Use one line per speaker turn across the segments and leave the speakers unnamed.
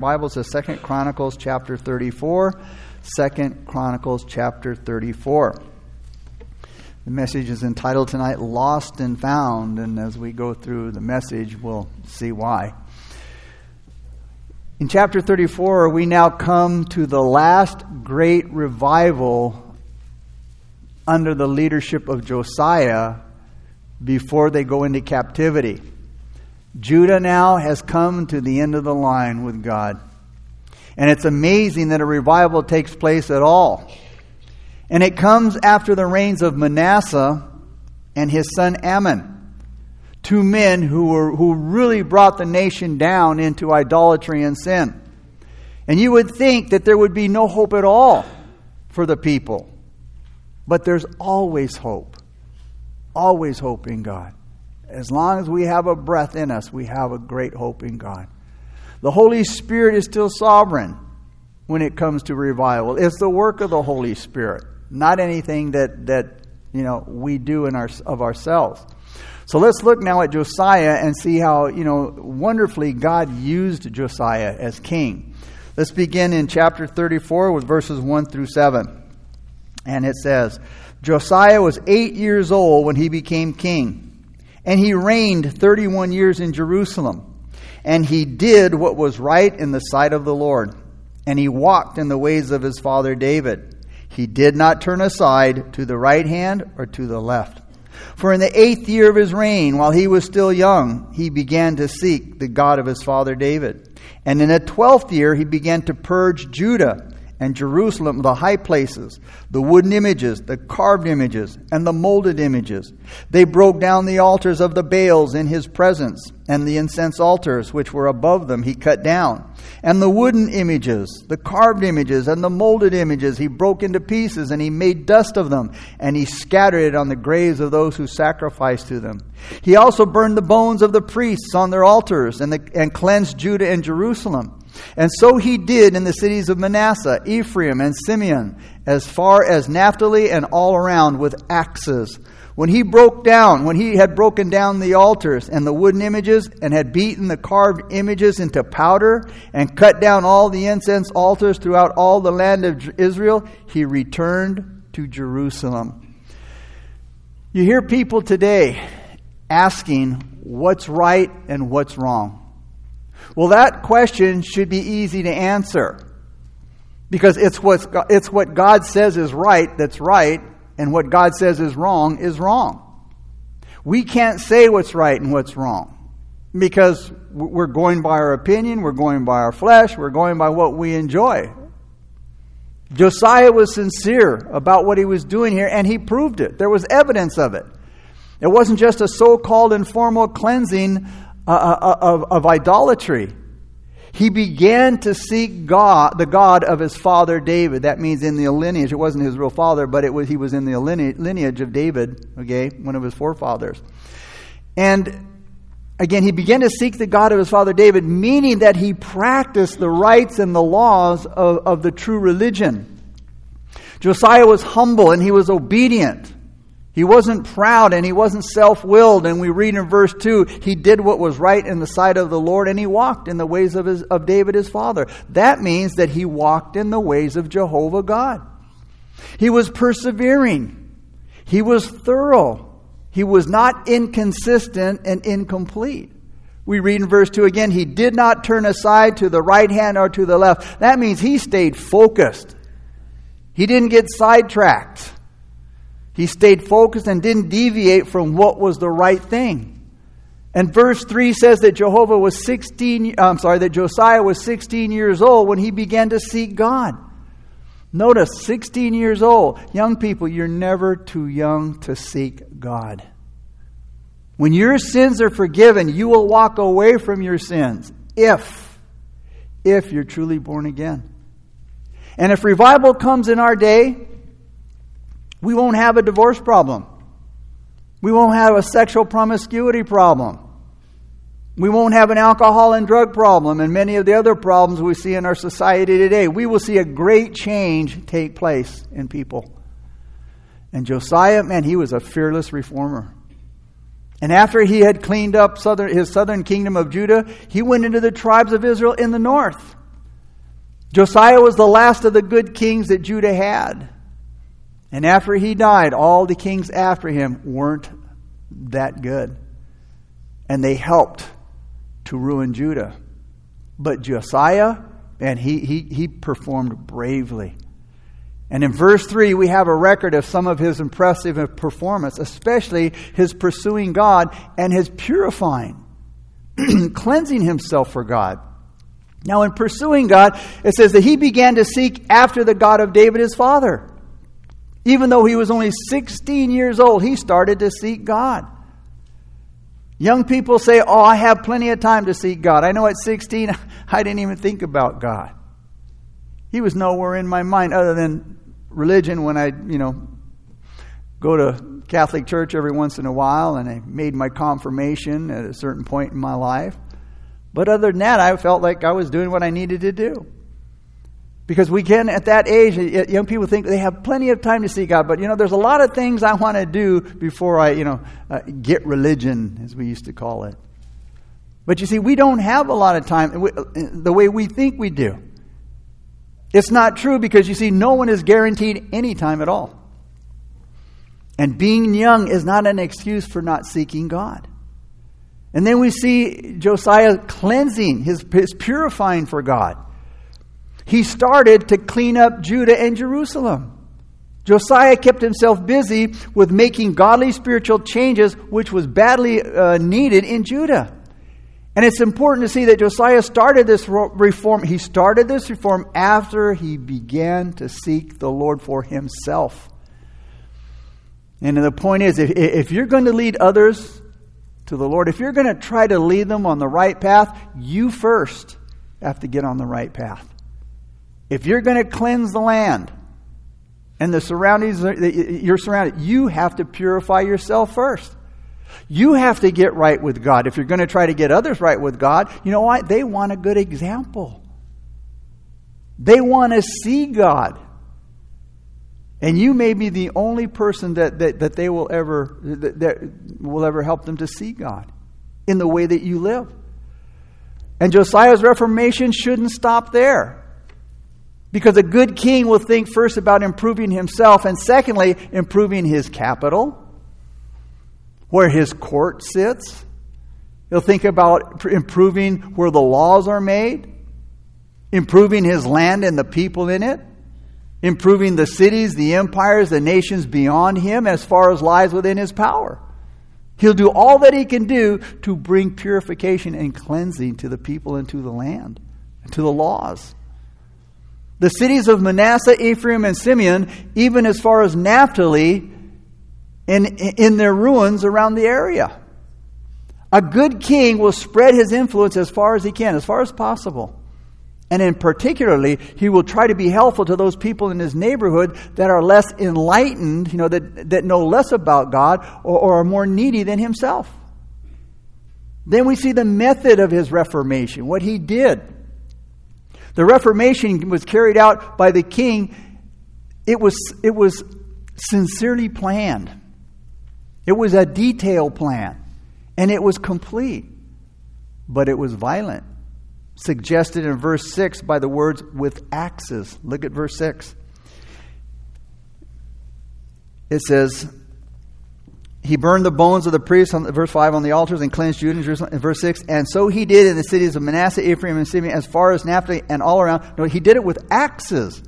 Bibles to Second Chronicles chapter 34. Second Chronicles chapter 34. The message is entitled tonight Lost and Found, and as we go through the message, we'll see why. In chapter 34, we now come to the last great revival under the leadership of Josiah before they go into captivity. Judah now has come to the end of the line with God. And it's amazing that a revival takes place at all. And it comes after the reigns of Manasseh and his son Amon, two men who, were, who really brought the nation down into idolatry and sin. And you would think that there would be no hope at all for the people. But there's always hope. Always hope in God. As long as we have a breath in us, we have a great hope in God. The Holy Spirit is still sovereign when it comes to revival. It's the work of the Holy Spirit, not anything that, that you know, we do in our, of ourselves. So let's look now at Josiah and see how, you know, wonderfully God used Josiah as king. Let's begin in chapter 34 with verses 1 through 7. And it says, Josiah was eight years old when he became king and he reigned 31 years in Jerusalem. And he did what was right in the sight of the Lord. And he walked in the ways of his father David. He did not turn aside to the right hand or to the left. For in the eighth year of his reign, while he was still young, he began to seek the God of his father David. And in the twelfth year, he began to purge Judah and Jerusalem the high places, the wooden images, the carved images, and the molded images. They broke down the altars of the Baals in his presence, and the incense altars which were above them he cut down. And the wooden images, the carved images, and the molded images he broke into pieces, and he made dust of them, and he scattered it on the graves of those who sacrificed to them. He also burned the bones of the priests on their altars, and, the, and cleansed Judah and Jerusalem. And so he did in the cities of Manasseh, Ephraim, and Simeon, as far as Naphtali and all around with axes. When he broke down, when he had broken down the altars and the wooden images, and had beaten the carved images into powder, and cut down all the incense altars throughout all the land of Israel, he returned to Jerusalem. You hear people today asking what's right and what's wrong. Well, that question should be easy to answer because it's, what's, it's what God says is right that's right, and what God says is wrong is wrong. We can't say what's right and what's wrong because we're going by our opinion, we're going by our flesh, we're going by what we enjoy. Josiah was sincere about what he was doing here, and he proved it. There was evidence of it. It wasn't just a so called informal cleansing uh, uh, uh, of, of idolatry. He began to seek God, the God of his father David. That means in the lineage. It wasn't his real father, but it was, he was in the lineage of David, okay, one of his forefathers. And again, he began to seek the God of his father David, meaning that he practiced the rites and the laws of, of the true religion. Josiah was humble and he was obedient. He wasn't proud and he wasn't self willed. And we read in verse 2 he did what was right in the sight of the Lord and he walked in the ways of, his, of David his father. That means that he walked in the ways of Jehovah God. He was persevering, he was thorough, he was not inconsistent and incomplete. We read in verse 2 again, he did not turn aside to the right hand or to the left. That means he stayed focused. He didn't get sidetracked. He stayed focused and didn't deviate from what was the right thing. And verse 3 says that Jehovah was 16 uh, I'm sorry that Josiah was 16 years old when he began to seek God. Notice 16 years old. Young people, you're never too young to seek God. When your sins are forgiven, you will walk away from your sins if if you're truly born again. And if revival comes in our day, we won't have a divorce problem. We won't have a sexual promiscuity problem. We won't have an alcohol and drug problem and many of the other problems we see in our society today. We will see a great change take place in people. And Josiah, man, he was a fearless reformer. And after he had cleaned up southern, his southern kingdom of Judah, he went into the tribes of Israel in the north. Josiah was the last of the good kings that Judah had. And after he died, all the kings after him weren't that good. And they helped to ruin Judah. But Josiah, and he, he, he performed bravely. And in verse 3, we have a record of some of his impressive performance, especially his pursuing God and his purifying, cleansing himself for God. Now, in pursuing God, it says that he began to seek after the God of David, his father. Even though he was only 16 years old, he started to seek God. Young people say, Oh, I have plenty of time to seek God. I know at 16, I didn't even think about God. He was nowhere in my mind other than religion when I, you know, go to Catholic church every once in a while and I made my confirmation at a certain point in my life. But other than that, I felt like I was doing what I needed to do. Because we can, at that age, young people think they have plenty of time to see God. But, you know, there's a lot of things I want to do before I, you know, uh, get religion, as we used to call it. But you see, we don't have a lot of time the way we think we do. It's not true because you see, no one is guaranteed any time at all. And being young is not an excuse for not seeking God. And then we see Josiah cleansing, his, his purifying for God. He started to clean up Judah and Jerusalem. Josiah kept himself busy with making godly spiritual changes, which was badly uh, needed in Judah. And it's important to see that Josiah started this reform. He started this reform after he began to seek the Lord for himself. And the point is, if, if you're going to lead others to the Lord, if you're going to try to lead them on the right path, you first have to get on the right path. If you're going to cleanse the land and the surroundings uh, you're surrounded, you have to purify yourself first. You have to get right with God. If you're going to try to get others right with God, you know what? They want a good example. They want to see God. And you may be the only person that, that, that they will ever that, that will ever help them to see God in the way that you live. And Josiah's reformation shouldn't stop there. Because a good king will think first about improving himself and secondly, improving his capital where his court sits. He'll think about improving where the laws are made, improving his land and the people in it, improving the cities, the empires, the nations beyond him as far as lies within his power. He'll do all that he can do to bring purification and cleansing to the people and to the land, and to the laws. The cities of Manasseh, Ephraim, and Simeon, even as far as Naphtali, in, in their ruins around the area. A good king will spread his influence as far as he can, as far as possible. And in particularly, he will try to be helpful to those people in his neighborhood that are less enlightened, you know, that, that know less about God or, or are more needy than himself. Then we see the method of his reformation, what he did. The reformation was carried out by the king. It was, it was sincerely planned. It was a detailed plan, and it was complete, but it was violent. Suggested in verse 6 by the words with axes. Look at verse 6. It says, he burned the bones of the priests, on verse 5, on the altars and cleansed Judah and Jerusalem, in verse 6. And so he did in the cities of Manasseh, Ephraim, and Simeon, as far as Naphtali and all around. No, he did it with axes.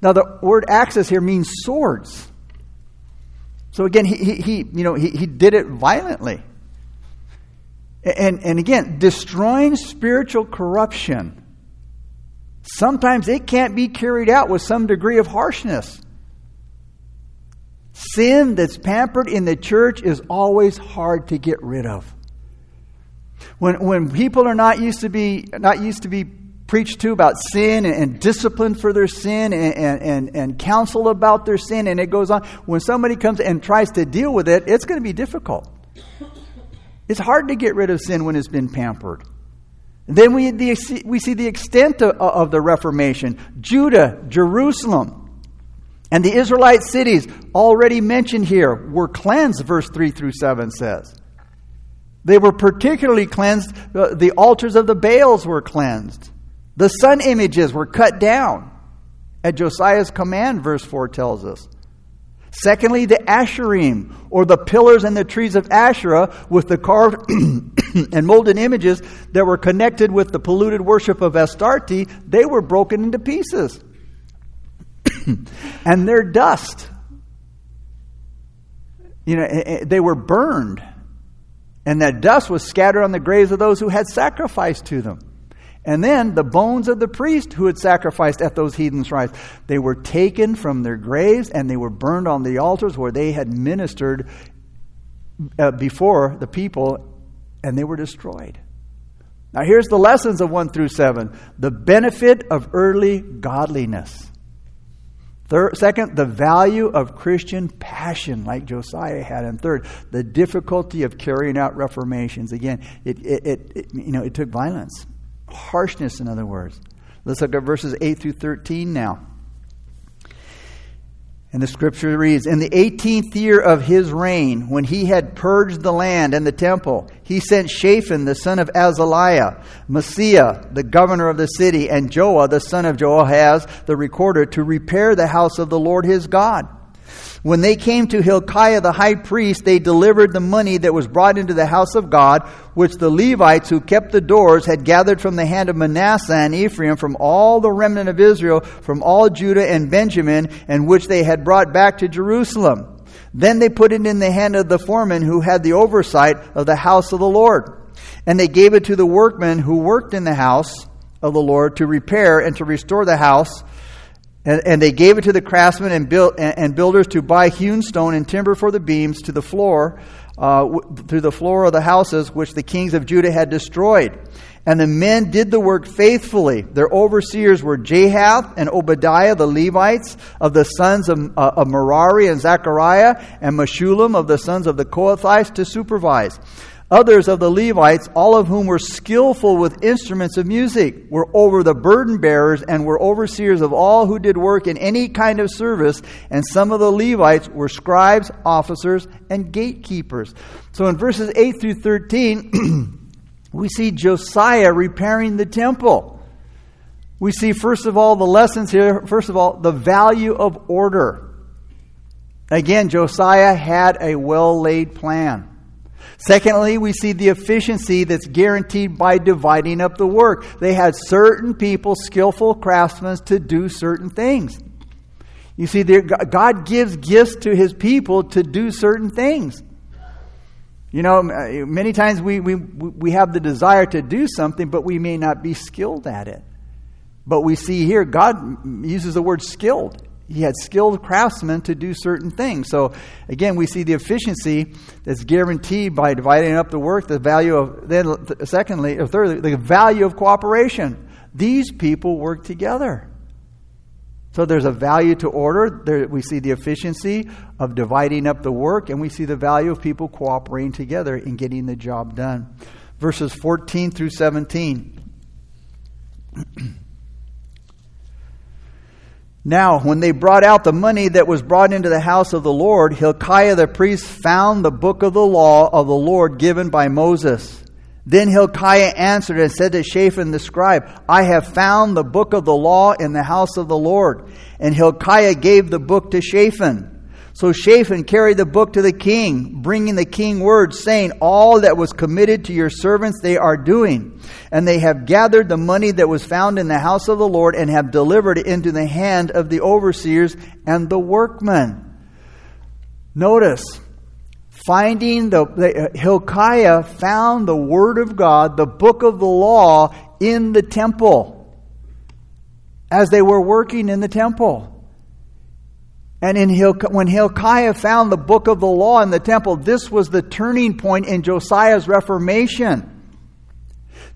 Now, the word axes here means swords. So again, he, he, he you know, he, he did it violently. And, and again, destroying spiritual corruption, sometimes it can't be carried out with some degree of harshness. Sin that's pampered in the church is always hard to get rid of. When, when people are not used to be not used to be preached to about sin and, and discipline for their sin and, and, and, counsel about their sin, and it goes on. When somebody comes and tries to deal with it, it's going to be difficult. It's hard to get rid of sin when it's been pampered. Then we, the, we see the extent of, of the Reformation Judah, Jerusalem, and the Israelite cities, already mentioned here, were cleansed, verse 3 through 7 says. They were particularly cleansed, the altars of the Baals were cleansed. The sun images were cut down at Josiah's command, verse 4 tells us. Secondly, the Asherim, or the pillars and the trees of Asherah, with the carved and molded images that were connected with the polluted worship of Astarte, they were broken into pieces. and their dust, you know, eh, eh, they were burned. And that dust was scattered on the graves of those who had sacrificed to them. And then the bones of the priest who had sacrificed at those heathen shrines, they were taken from their graves and they were burned on the altars where they had ministered uh, before the people, and they were destroyed. Now, here's the lessons of 1 through 7 the benefit of early godliness. Third, second, the value of Christian passion, like Josiah had. And third, the difficulty of carrying out reformations. Again, it, it, it, it you know, it took violence. Harshness, in other words. Let's look at verses 8 through 13 now. And the scripture reads In the 18th year of his reign, when he had purged the land and the temple, he sent Shaphan the son of Azaliah, Maaseiah the governor of the city, and Joah the son of Joahaz the recorder to repair the house of the Lord his God. When they came to Hilkiah the high priest, they delivered the money that was brought into the house of God, which the Levites who kept the doors had gathered from the hand of Manasseh and Ephraim, from all the remnant of Israel, from all Judah and Benjamin, and which they had brought back to Jerusalem. Then they put it in the hand of the foreman who had the oversight of the house of the Lord. And they gave it to the workmen who worked in the house of the Lord to repair and to restore the house and, and, they gave it to the craftsmen and, build, and, and, builders to buy hewn stone and timber for the beams to the floor, uh, w- through the floor of the houses which the kings of Judah had destroyed. And the men did the work faithfully. Their overseers were Jahath and Obadiah, the Levites, of the sons of, uh, of Merari and Zechariah, and Meshullam of the sons of the Kohathites to supervise. Others of the Levites, all of whom were skillful with instruments of music, were over the burden bearers and were overseers of all who did work in any kind of service. And some of the Levites were scribes, officers, and gatekeepers. So in verses 8 through 13, we see Josiah repairing the temple. We see, first of all, the lessons here. First of all, the value of order. Again, Josiah had a well laid plan. Secondly, we see the efficiency that's guaranteed by dividing up the work. They had certain people, skillful craftsmen, to do certain things. You see, God gives gifts to his people to do certain things. You know, uh, many times we, we, we have the desire to do something, but we may not be skilled at it. But we see here, God uses the word skilled he had skilled craftsmen to do certain things. So again, we see the efficiency that's guaranteed by dividing up the work, the value of then secondly or thirdly, the value of cooperation. These people work together. So there's a value to order. There, we see the efficiency of dividing up the work, and we see the value of people cooperating together in getting the job done. Verses 14 through 17. Now, when they brought out the money that was brought into the house of the Lord, Hilkiah the priest found the book of the law of the Lord given by Moses. Then Hilkiah answered and said to Shaphan the scribe, I have found the book of the law in the house of the Lord. And Hilkiah gave the book to Shaphan. So Shaphan carried the book to the king, bringing the king word, saying, All that was committed to your servants they are doing. And they have gathered the money that was found in the house of the Lord and have delivered it into the hand of the overseers and the workmen. Notice, finding the, uh, Hilkiah found the word of God, the book of the law, in the temple as they were working in the temple. And in when Hilkiah found the book of the law in the temple, this was the turning point in Josiah's reformation.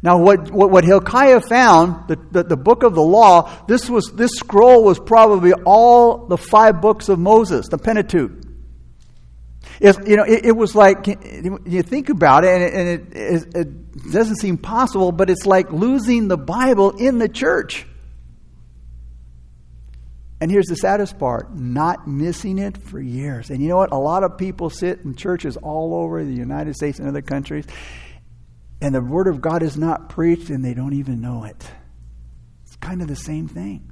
Now, what, what, what Hilkiah found, the, the, the, book of the law, this, was, this scroll was probably all the five books of Moses, the Pentateuch. It, you know, it, it, was like, you think about it, and, it, and it, it doesn't seem possible, but it's like losing the Bible in the church. And here's the saddest part not missing it for years. And you know what? A lot of people sit in churches all over the United States and other countries, and the Word of God is not preached, and they don't even know it. It's kind of the same thing.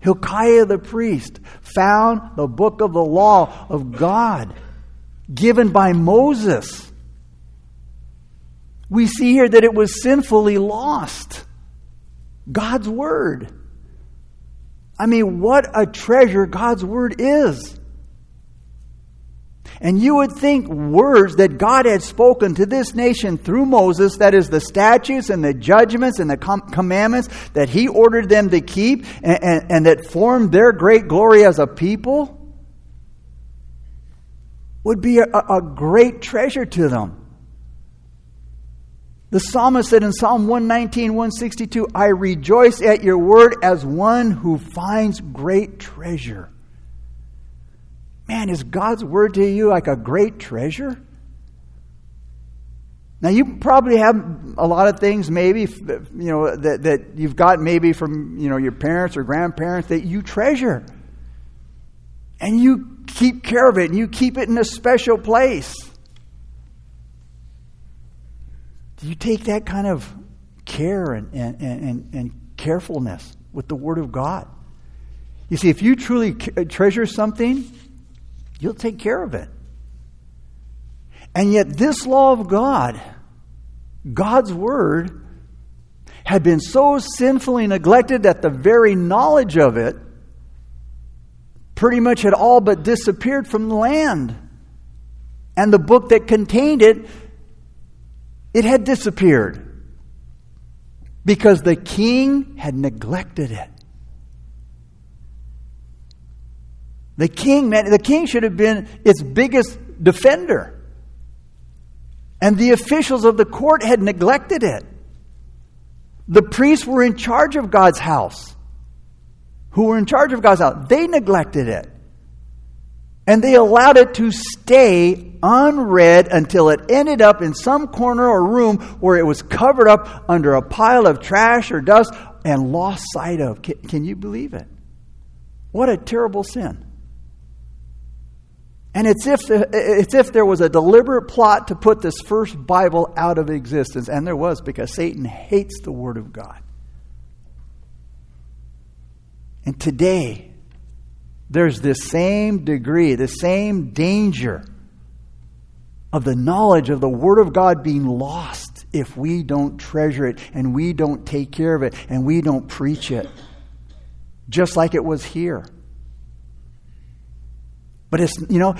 Hilkiah the priest found the book of the law of God given by Moses. We see here that it was sinfully lost. God's Word. I mean, what a treasure God's Word is. And you would think words that God had spoken to this nation through Moses, that is, the statutes and the judgments and the com- commandments that he ordered them to keep and, and, and that formed their great glory as a people, would be a, a great treasure to them. The psalmist said in Psalm 119, 162, I rejoice at your word as one who finds great treasure. Man, is God's word to you like a great treasure? Now, you probably have a lot of things, maybe, you know, that, that you've got maybe from, you know, your parents or grandparents that you treasure. And you keep care of it and you keep it in a special place. You take that kind of care and, and, and, and carefulness with the Word of God? You see, if you truly uh, treasure something, You'll take care of it. And yet, this law of God, God's Word, had been so sinfully neglected that the very knowledge of it pretty much had all but disappeared from the land. And the book that contained it, it had disappeared because the king had neglected it. The king, man, the king should have been its biggest defender. And the officials of the court had neglected it. The priests were in charge of God's house. Who were in charge of God's house? They neglected it. And they allowed it to stay unread until it ended up in some corner or room where it was covered up under a pile of trash or dust and lost sight of. Can, can you believe it? What a terrible sin. And it's if, it's if there was a deliberate plot to put this first Bible out of existence. And there was, because Satan hates the Word of God. And today, there's this same degree, the same danger of the knowledge of the Word of God being lost if we don't treasure it and we don't take care of it and we don't preach it. Just like it was here. But it's, you know,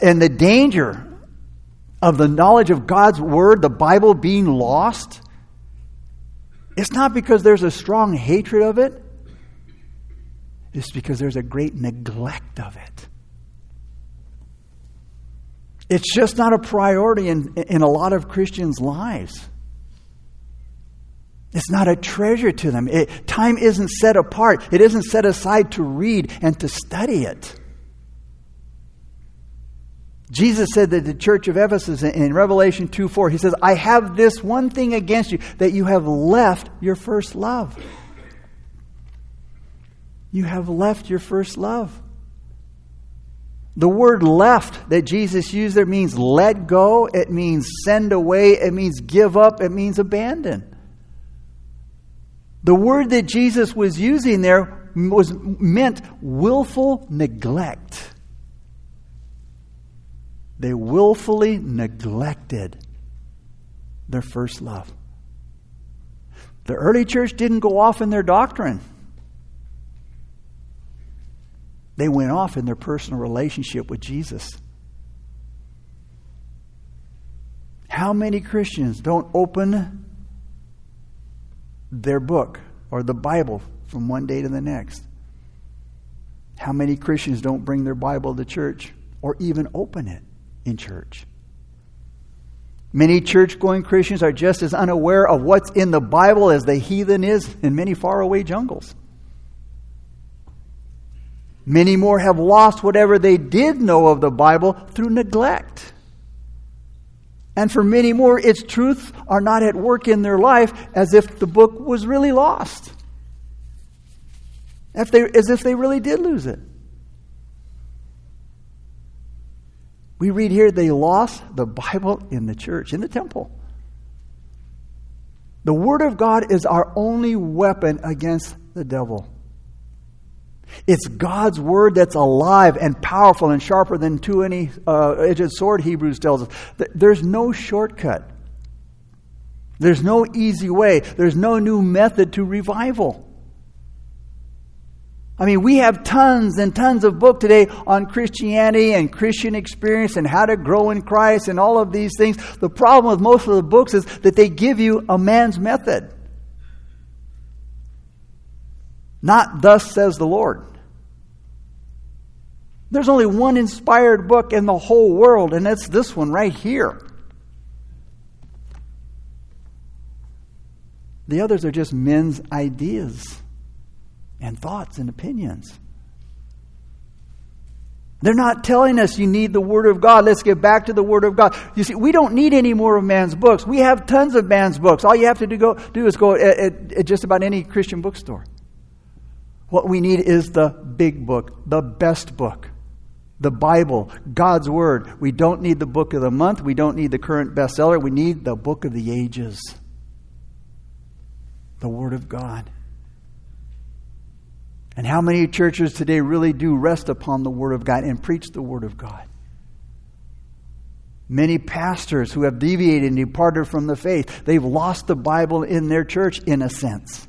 and the danger of the knowledge of God's Word, the Bible being lost, it's not because there's a strong hatred of it, it's because there's a great neglect of it. It's just not a priority in, in a lot of Christians' lives. It's not a treasure to them. It, time isn't set apart, it isn't set aside to read and to study it. Jesus said that the church of Ephesus in Revelation 2 4, he says, I have this one thing against you, that you have left your first love. You have left your first love. The word left that Jesus used there means let go, it means send away, it means give up, it means abandon. The word that Jesus was using there was meant willful neglect. They willfully neglected their first love. The early church didn't go off in their doctrine. They went off in their personal relationship with Jesus. How many Christians don't open their book or the Bible from one day to the next? How many Christians don't bring their Bible to church or even open it? in church. Many church going Christians are just as unaware of what's in the Bible as the heathen is in many faraway jungles. Many more have lost whatever they did know of the Bible through neglect. And for many more, its truths are not at work in their life as if the book was really lost. If they, as if they really did lose it. We read here they lost the Bible in the church, in the temple. The Word of God is our only weapon against the devil. It's God's Word that's alive and powerful and sharper than two any uh, edged sword, Hebrews tells us. There's no shortcut. There's no easy way. There's no new method to revival. I mean, we have tons and tons of book today on Christianity and Christian experience and how to grow in Christ and all of these things. The problem with most of the books is that they give you a man's method. Not thus says the Lord. There's only one inspired book in the whole world, and it's this one right here. The others are just men's ideas and thoughts and opinions. They're not telling us you need the Word of God. Let's get back to the Word of God. You see, we don't need any more of man's books. We have tons of man's books. All you have to do, go, do is go at, at, at just about any Christian bookstore. What we need is the big book, the best book, the Bible, God's Word. We don't need the book of the month. We don't need the current bestseller. We need the book of the ages, the Word of God. And how many churches today really do rest upon the Word of God and preach the Word of God? Many pastors who have deviated and departed from the faith, they've lost the Bible in their church in a sense.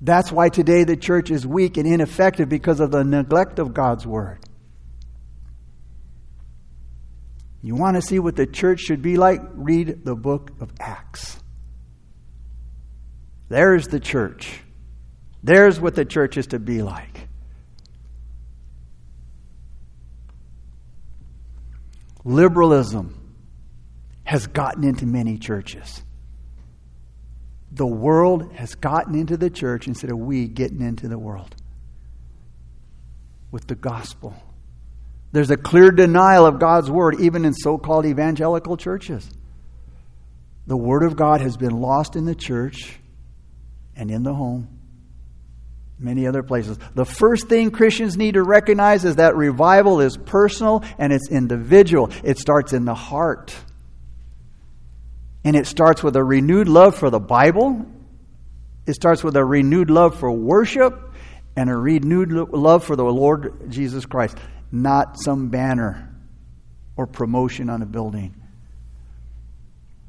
That's why today the church is weak and ineffective because of the neglect of God's Word. You want to see what the church should be like? Read the book of Acts. There's the church. There's what the church is to be like. Liberalism has gotten into many churches. The world has gotten into the church instead of we getting into the world with the gospel. There's a clear denial of God's word, even in so called evangelical churches. The word of God has been lost in the church and in the home many other places. The first thing Christians need to recognize is that revival is personal and it's individual. It starts in the heart. And it starts with a renewed love for the Bible. It starts with a renewed love for worship and a renewed love for the Lord Jesus Christ, not some banner or promotion on a building.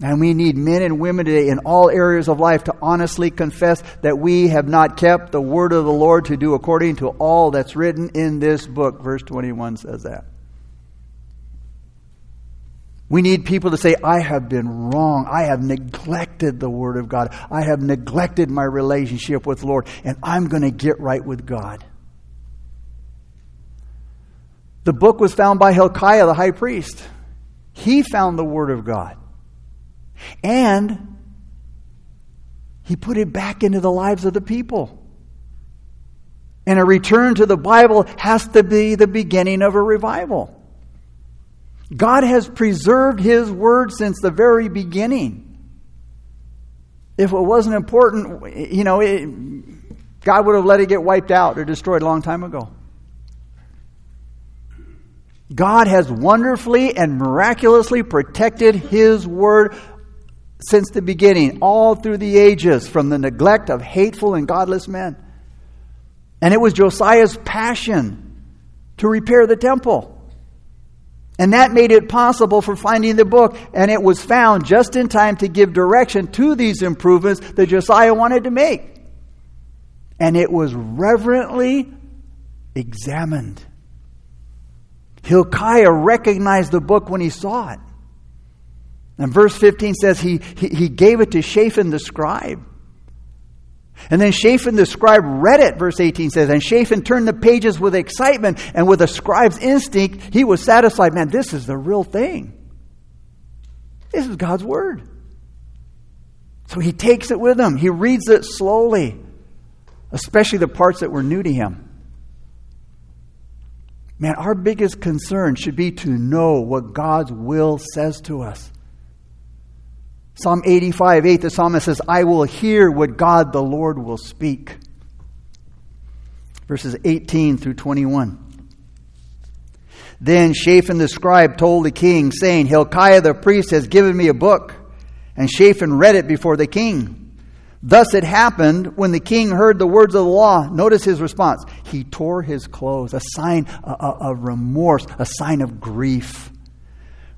And we need men and women today in all areas of life to honestly confess that we have not kept the word of the Lord to do according to all that's written in this book. Verse 21 says that. We need people to say, I have been wrong. I have neglected the Word of God. I have neglected my relationship with the Lord, and I'm going to get right with God. The book was found by Hilkiah, the high priest. He found the Word of God. And he put it back into the lives of the people. And a return to the Bible has to be the beginning of a revival. God has preserved His Word since the very beginning. If it wasn't important, you know, it, God would have let it get wiped out or destroyed a long time ago. God has wonderfully and miraculously protected His Word since the beginning, all through the ages, from the neglect of hateful and godless men. And it was Josiah's passion to repair the temple. And that made it possible for finding the book, and it was found just in time to give direction to these improvements that Josiah wanted to make. And it was reverently examined. Hilkiah recognized the book when he saw it. And verse 15 says he, he, he gave it to Shaphan the scribe. And then Shaphan the scribe read it, verse 18 says, and Shaphan turned the pages with excitement, and with a scribe's instinct, he was satisfied. Man, this is the real thing. This is God's word. So he takes it with him. He reads it slowly, especially the parts that were new to him. Man, our biggest concern should be to know what God's will says to us. Psalm 85, 8, the psalmist says, I will hear what God the Lord will speak. Verses 18 through 21. Then Shaphan the scribe told the king, saying, Hilkiah the priest has given me a book. And Shaphan read it before the king. Thus it happened when the king heard the words of the law. Notice his response. He tore his clothes, a sign of remorse, a sign of grief.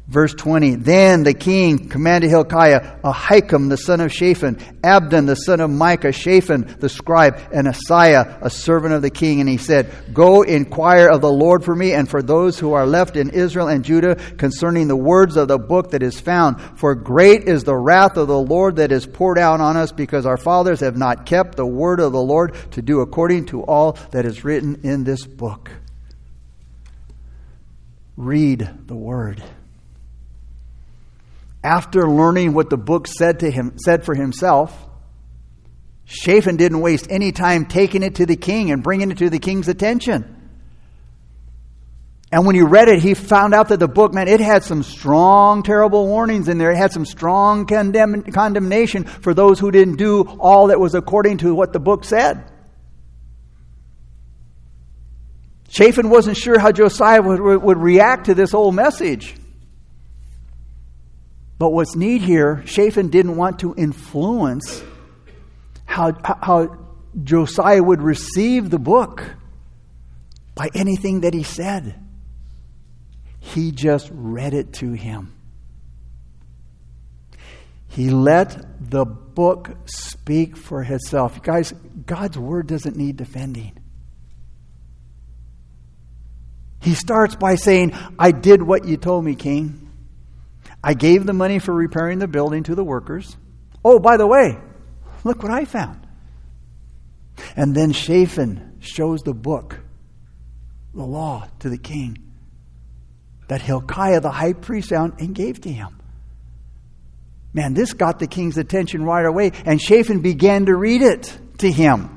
Verse 20 Then the king commanded Hilkiah, Ahikam the son of Shaphan, Abdon the son of Micah, Shaphan the scribe, and Asaiah, a servant of the king. And he said, Go inquire of the Lord for me and for those who are left in Israel and Judah concerning the words of the book that is found. For great is the wrath of the Lord that is poured out on us because our fathers have not kept the word of the Lord to do according to all that is written in this book. Read the word after learning what the book said to him said for himself, Shaphan didn't waste any time taking it to the king and bringing it to the king's attention. And when he read it, he found out that the book, man, it had some strong, terrible warnings in there. It had some strong condemn- condemnation for those who didn't do all that was according to what the book said. Shaphan wasn't sure how Josiah would, would react to this whole message. But what's neat here, Shaphan didn't want to influence how, how Josiah would receive the book by anything that he said. He just read it to him. He let the book speak for itself. You guys, God's word doesn't need defending. He starts by saying, I did what you told me, King. I gave the money for repairing the building to the workers. Oh, by the way, look what I found. And then Shaphan shows the book, the law, to the king that Hilkiah the high priest found and gave to him. Man, this got the king's attention right away, and Shaphan began to read it to him.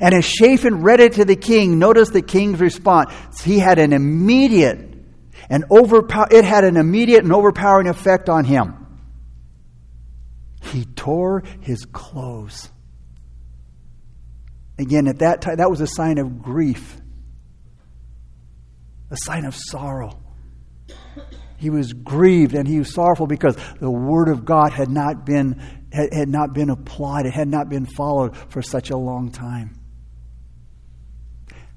And as Shaphan read it to the king, notice the king's response. He had an immediate and overpower, it had an immediate and overpowering effect on him. He tore his clothes. Again, at that time, that was a sign of grief, a sign of sorrow. He was grieved and he was sorrowful because the word of God had not been, had, had not been applied, it had not been followed for such a long time.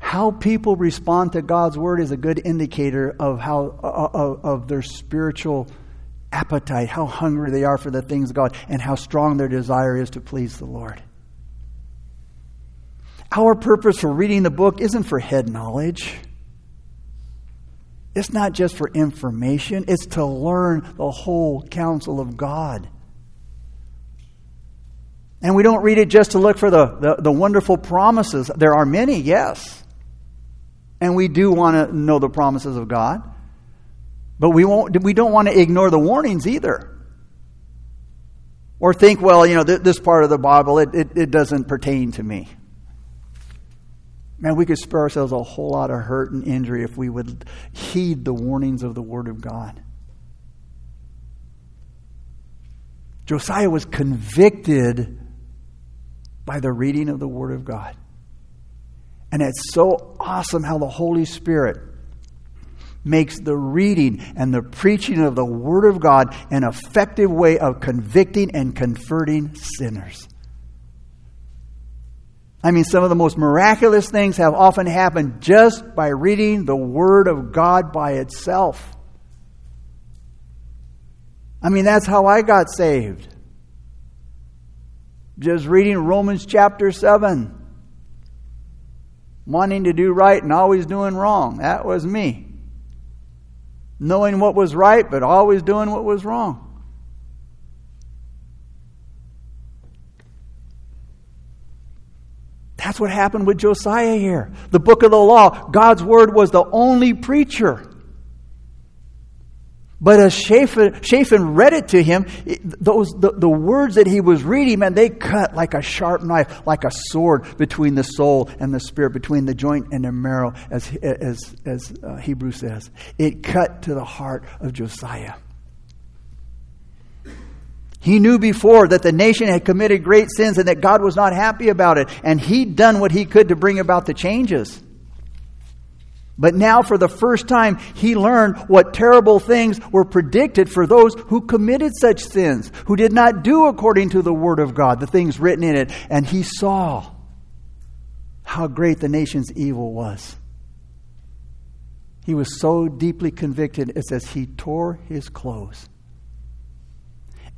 How people respond to God's word is a good indicator of how of, of their spiritual appetite, how hungry they are for the things of God, and how strong their desire is to please the Lord. Our purpose for reading the book isn't for head knowledge. It's not just for information, it's to learn the whole counsel of God. And we don't read it just to look for the, the, the wonderful promises. There are many, yes. And we do want to know the promises of God. But we, won't, we don't want to ignore the warnings either. Or think, well, you know, th- this part of the Bible, it, it, it doesn't pertain to me. Man, we could spare ourselves a whole lot of hurt and injury if we would heed the warnings of the Word of God. Josiah was convicted by the reading of the Word of God. And it's so awesome how the Holy Spirit makes the reading and the preaching of the Word of God an effective way of convicting and converting sinners. I mean, some of the most miraculous things have often happened just by reading the Word of God by itself. I mean, that's how I got saved. Just reading Romans chapter 7 wanting to do right and always doing wrong. That was me. Knowing what was right, but always doing what was wrong. That's what happened with Josiah here. The book of the law, God's word was the only preacher. But as Shaphan, read it to him, those, the, the words that he was reading, man, they cut like a sharp knife, like a sword between the soul and the spirit, between the joint and the marrow, as, as, as uh, Hebrew says. It cut to the heart of Josiah. He knew before that the nation had committed great sins and that God was not happy about it, and he'd done what he could to bring about the changes. But now, for the first time, he learned what terrible things were predicted for those who committed such sins, who did not do according to the Word of God, the things written in it. And he saw how great the nation's evil was. He was so deeply convicted, it says he tore his clothes.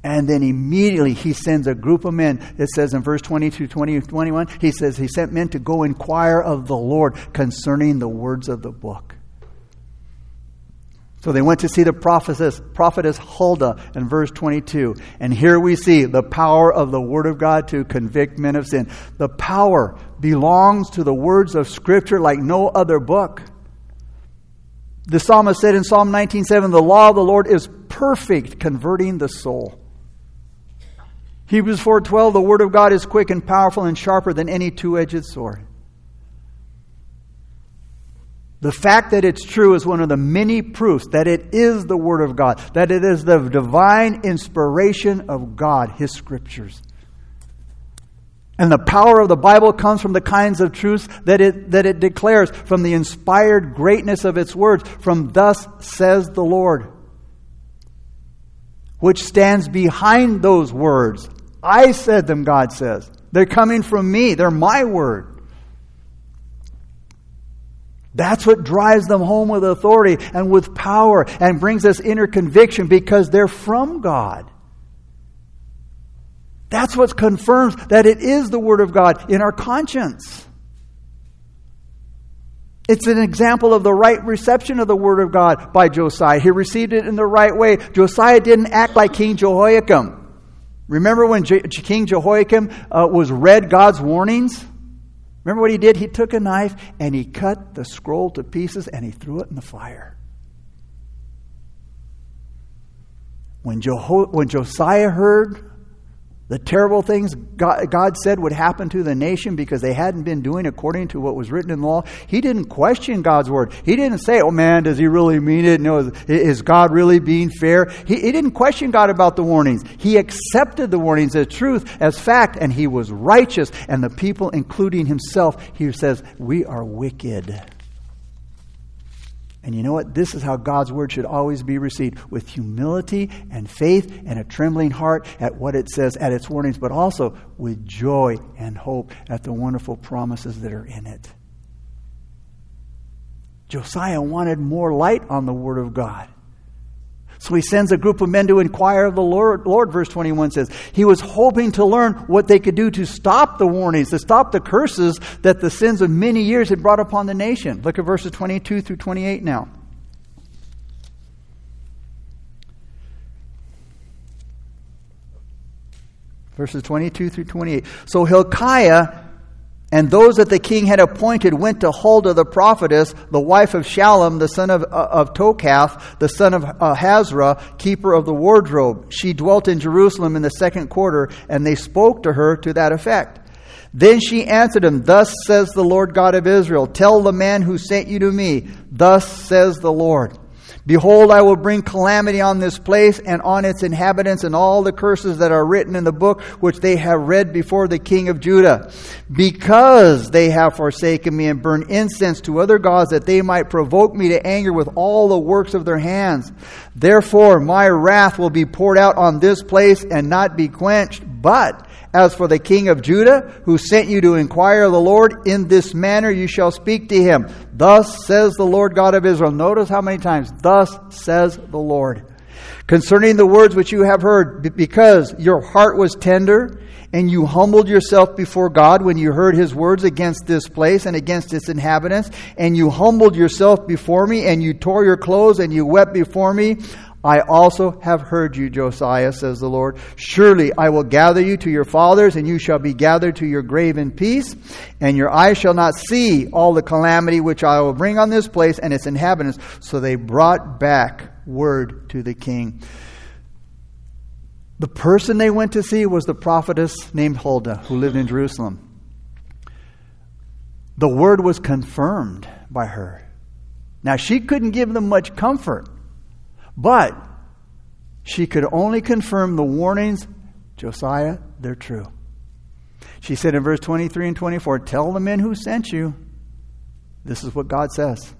And then immediately he sends a group of men. It says in verse 22, 20, 21, he says he sent men to go inquire of the Lord concerning the words of the book. So they went to see the prophetess, prophetess Huldah in verse 22. And here we see the power of the Word of God to convict men of sin. The power belongs to the words of Scripture like no other book. The psalmist said in Psalm 19:7, "The law of the Lord is perfect, converting the soul." Hebrews 4:12 The word of God is quick and powerful and sharper than any two-edged sword. The fact that it's true is one of the many proofs that it is the Word of God, that it is the divine inspiration of God, His Scriptures. And the power of the Bible comes from the kinds of truths that it, that it declares, from the inspired greatness of its words, from thus says the Lord, which stands behind those words I said them, God says. They're coming from me, they're my word. That's what drives them home with authority and with power and brings us inner conviction because they're from God. That's what confirms that it is the Word of God in our conscience. It's an example of the right reception of the Word of God by Josiah. He received it in the right way. Josiah didn't act like King Jehoiakim. Remember when Je- King Jehoiakim uh, was read God's warnings? Remember what he did? He took a knife and he cut the scroll to pieces and he threw it in the fire. When, Jeho- when Josiah heard the terrible things God, said would happen to the nation because they hadn't been doing according to what was written in the law. He didn't question God's word. He didn't say, oh man, does he really mean it? No, is God really being fair? He, he didn't question God about the warnings. He accepted the warnings as truth, as fact, and he was righteous. And the people, including himself, he says, we are wicked. And you know what? This is how God's word should always be received with humility and faith and a trembling heart at what it says, at its warnings, but also with joy and hope at the wonderful promises that are in it. Josiah wanted more light on the word of God. So he sends a group of men to inquire of the Lord, Lord, verse 21 says. He was hoping to learn what they could do to stop the warnings, to stop the curses that the sins of many years had brought upon the nation. Look at verses 22 through 28 now. Verses 22 through 28. So Hilkiah and those that the king had appointed went to Huldah the prophetess, the wife of Shallum, the son of, uh, of Tokhath, the son of uh, Hasrah, keeper of the wardrobe. She dwelt in Jerusalem in the second quarter, and they spoke to her to that effect. Then she answered him, Thus says the Lord God of Israel, Tell the man who sent you to me, Thus says the Lord. Behold, I will bring calamity on this place and on its inhabitants and all the curses that are written in the book which they have read before the king of Judah. Because they have forsaken me and burned incense to other gods that they might provoke me to anger with all the works of their hands. Therefore, my wrath will be poured out on this place and not be quenched. But as for the king of Judah, who sent you to inquire of the Lord, in this manner you shall speak to him. Thus says the Lord God of Israel. Notice how many times, thus says the Lord. Concerning the words which you have heard, because your heart was tender, and you humbled yourself before God when you heard his words against this place and against its inhabitants, and you humbled yourself before me, and you tore your clothes, and you wept before me. I also have heard you, Josiah, says the Lord. Surely I will gather you to your fathers, and you shall be gathered to your grave in peace, and your eyes shall not see all the calamity which I will bring on this place and its inhabitants. So they brought back word to the king. The person they went to see was the prophetess named Huldah, who lived in Jerusalem. The word was confirmed by her. Now, she couldn't give them much comfort but she could only confirm the warnings Josiah, they're true. She said in verse 23 and 24, Tell the men who sent you, this is what God says.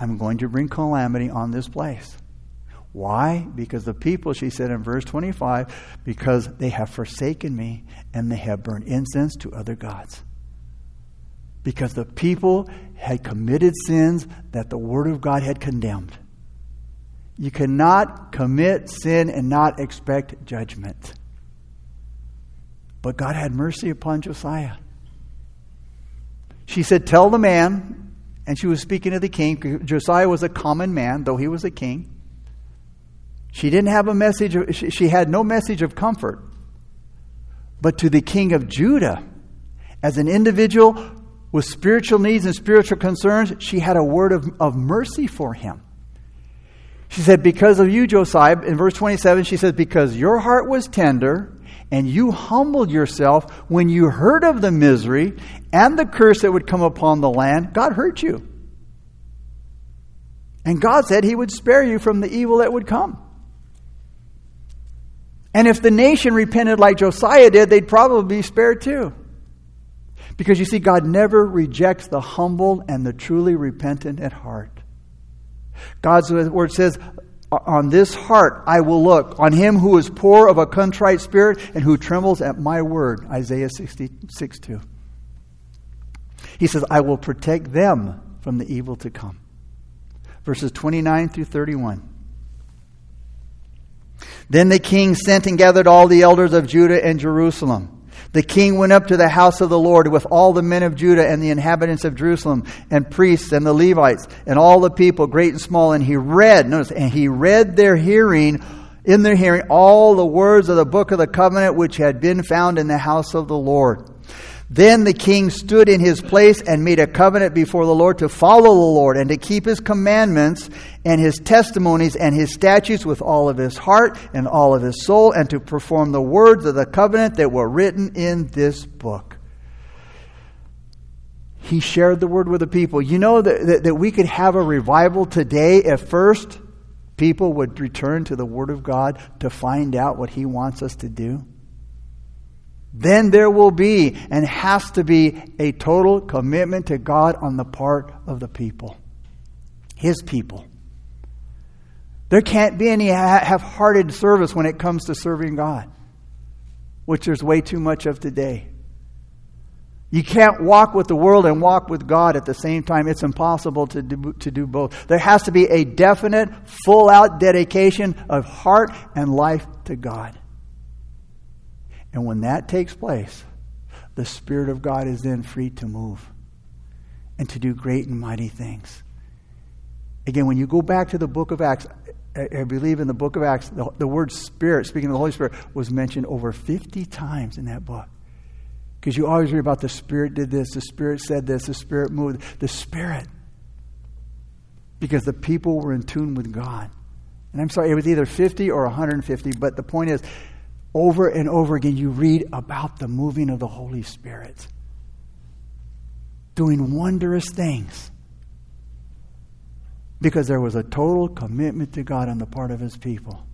I'm going to bring calamity on this place. Why? Because the people, she said in verse 25, because they have forsaken me and they have burned incense to other gods. Because the people had committed sins that the Word of God had condemned. You cannot commit sin and not expect judgment. But God had mercy upon Josiah. She said, Tell the man, and she was speaking to the king. Josiah was a common man, though he was a king. She didn't have a message, she had no message of comfort. But to the king of Judah, as an individual with spiritual needs and spiritual concerns, she had a word of, of mercy for him. She said, Because of you, Josiah, in verse 27, she says, Because your heart was tender and you humbled yourself when you heard of the misery and the curse that would come upon the land, God hurt you. And God said He would spare you from the evil that would come. And if the nation repented like Josiah did, they'd probably be spared too. Because you see, God never rejects the humble and the truly repentant at heart. God's word says, On this heart I will look, on him who is poor of a contrite spirit and who trembles at my word. Isaiah 66 2. He says, I will protect them from the evil to come. Verses 29 through 31. Then the king sent and gathered all the elders of Judah and Jerusalem. The king went up to the house of the Lord with all the men of Judah and the inhabitants of Jerusalem and priests and the Levites and all the people, great and small, and he read, notice, and he read their hearing, in their hearing, all the words of the book of the covenant which had been found in the house of the Lord. Then the king stood in his place and made a covenant before the Lord to follow the Lord and to keep his commandments and his testimonies and his statutes with all of his heart and all of his soul and to perform the words of the covenant that were written in this book. He shared the word with the people. You know that, that, that we could have a revival today if first people would return to the word of God to find out what he wants us to do? Then there will be and has to be a total commitment to God on the part of the people, His people. There can't be any half hearted service when it comes to serving God, which there's way too much of today. You can't walk with the world and walk with God at the same time. It's impossible to do, to do both. There has to be a definite, full out dedication of heart and life to God. And when that takes place, the Spirit of God is then free to move and to do great and mighty things. Again, when you go back to the book of Acts, I believe in the book of Acts, the, the word Spirit, speaking of the Holy Spirit, was mentioned over 50 times in that book. Because you always read about the Spirit did this, the Spirit said this, the Spirit moved. The Spirit. Because the people were in tune with God. And I'm sorry, it was either 50 or 150, but the point is, over and over again, you read about the moving of the Holy Spirit, doing wondrous things. Because there was a total commitment to God on the part of his people.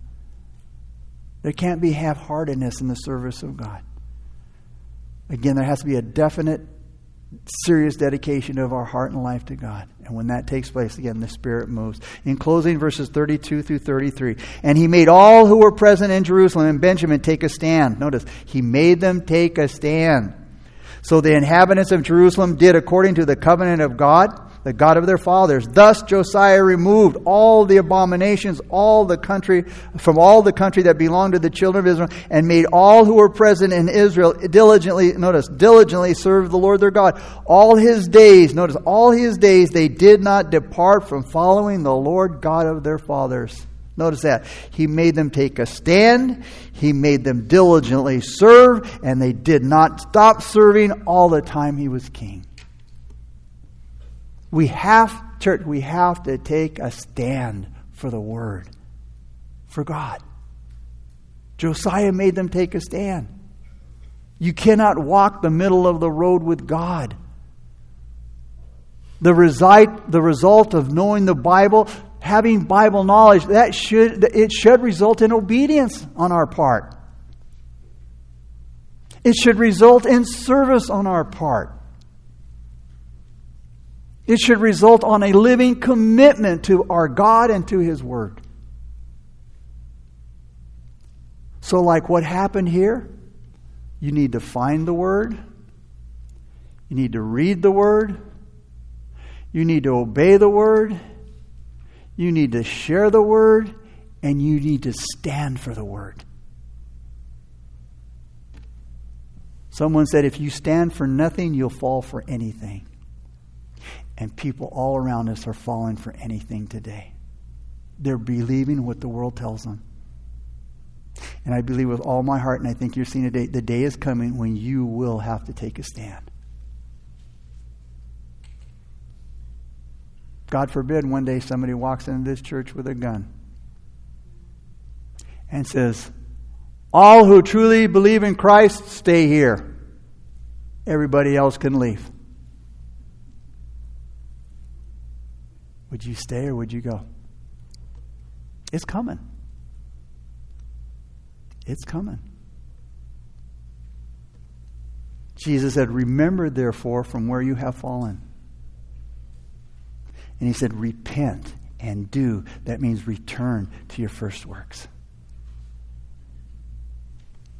There can't be half heartedness in the service of God. Again, there has to be a definite serious dedication of our heart and life to God. And when that takes place, again, the Spirit moves. In closing, verses 32 through 33. And he made all who were present in Jerusalem and Benjamin take a stand. Notice, he made them take a stand. So the inhabitants of Jerusalem did according to the covenant of God the God of their fathers. Thus Josiah removed all the abominations, all the country, from all the country that belonged to the children of Israel, and made all who were present in Israel diligently, notice, diligently serve the Lord their God. All his days, notice, all his days they did not depart from following the Lord God of their fathers. Notice that. He made them take a stand. He made them diligently serve, and they did not stop serving all the time he was king. We have, church, we have to take a stand for the word, for God. Josiah made them take a stand. You cannot walk the middle of the road with God. The result, the result of knowing the Bible, having Bible knowledge, that should, it should result in obedience on our part. It should result in service on our part. It should result on a living commitment to our God and to His Word. So, like what happened here, you need to find the Word, you need to read the Word, you need to obey the Word, you need to share the Word, and you need to stand for the Word. Someone said, if you stand for nothing, you'll fall for anything. And people all around us are falling for anything today. They're believing what the world tells them. And I believe with all my heart, and I think you're seeing a day, the day is coming when you will have to take a stand. God forbid one day somebody walks into this church with a gun and says, All who truly believe in Christ, stay here. Everybody else can leave. Would you stay or would you go? It's coming. It's coming. Jesus said, Remember, therefore, from where you have fallen. And he said, Repent and do. That means return to your first works.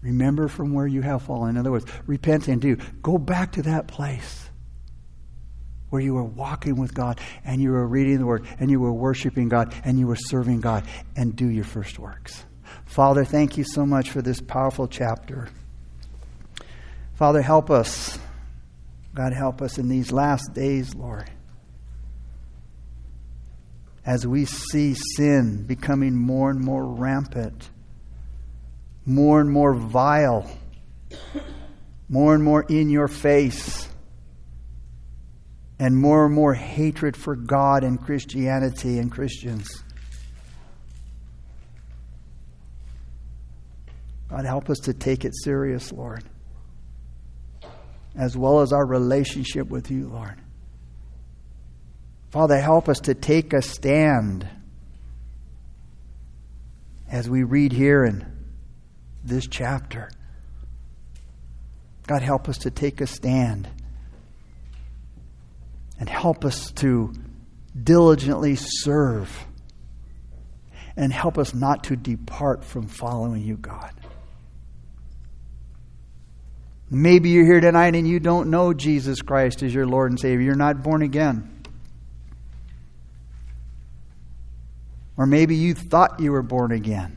Remember from where you have fallen. In other words, repent and do. Go back to that place where you were walking with God and you were reading the Word and you were worshiping God and you were serving God and do your first works. Father, thank you so much for this powerful chapter. Father, help us. God, help us in these last days, Lord. As we see sin becoming more and more rampant, more and more vile, more and more in your face and more and more hatred for God and Christianity and Christians. God, help us to take it serious, Lord, as well as our relationship with you, Lord. Father, help us to take a stand as we read here in this chapter. God, help us to take a stand and help us to diligently serve and help us not to depart from following you, God. Maybe you're here tonight and you don't know Jesus Christ as your Lord and Savior. You're not born again. Or maybe you thought you were born again.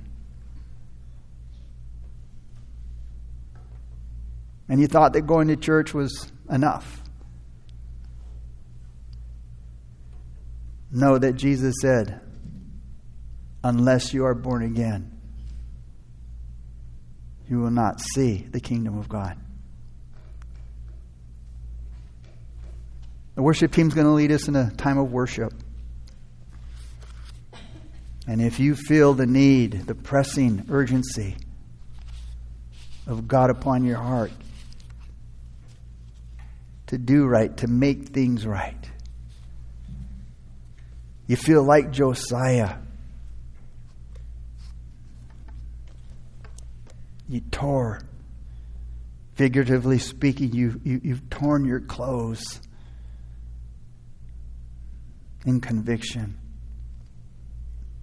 And you thought that going to church was enough. Know that Jesus said, unless you are born again, you will not see the kingdom of God. The worship team is going to lead us in a time of worship. And if you feel the need, the pressing urgency of God upon your heart to do right, to make things right, you feel like Josiah. You tore, figuratively speaking, you, you, you've torn your clothes in conviction.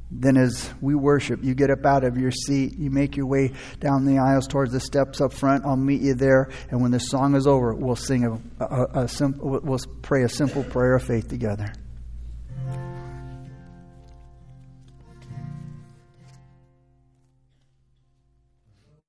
Then, as we worship, you get up out of your seat, you make your way down the aisles towards the steps up front. I'll meet you there, and when the song is over, we'll sing a, a, a simple, we'll pray a simple prayer of faith together.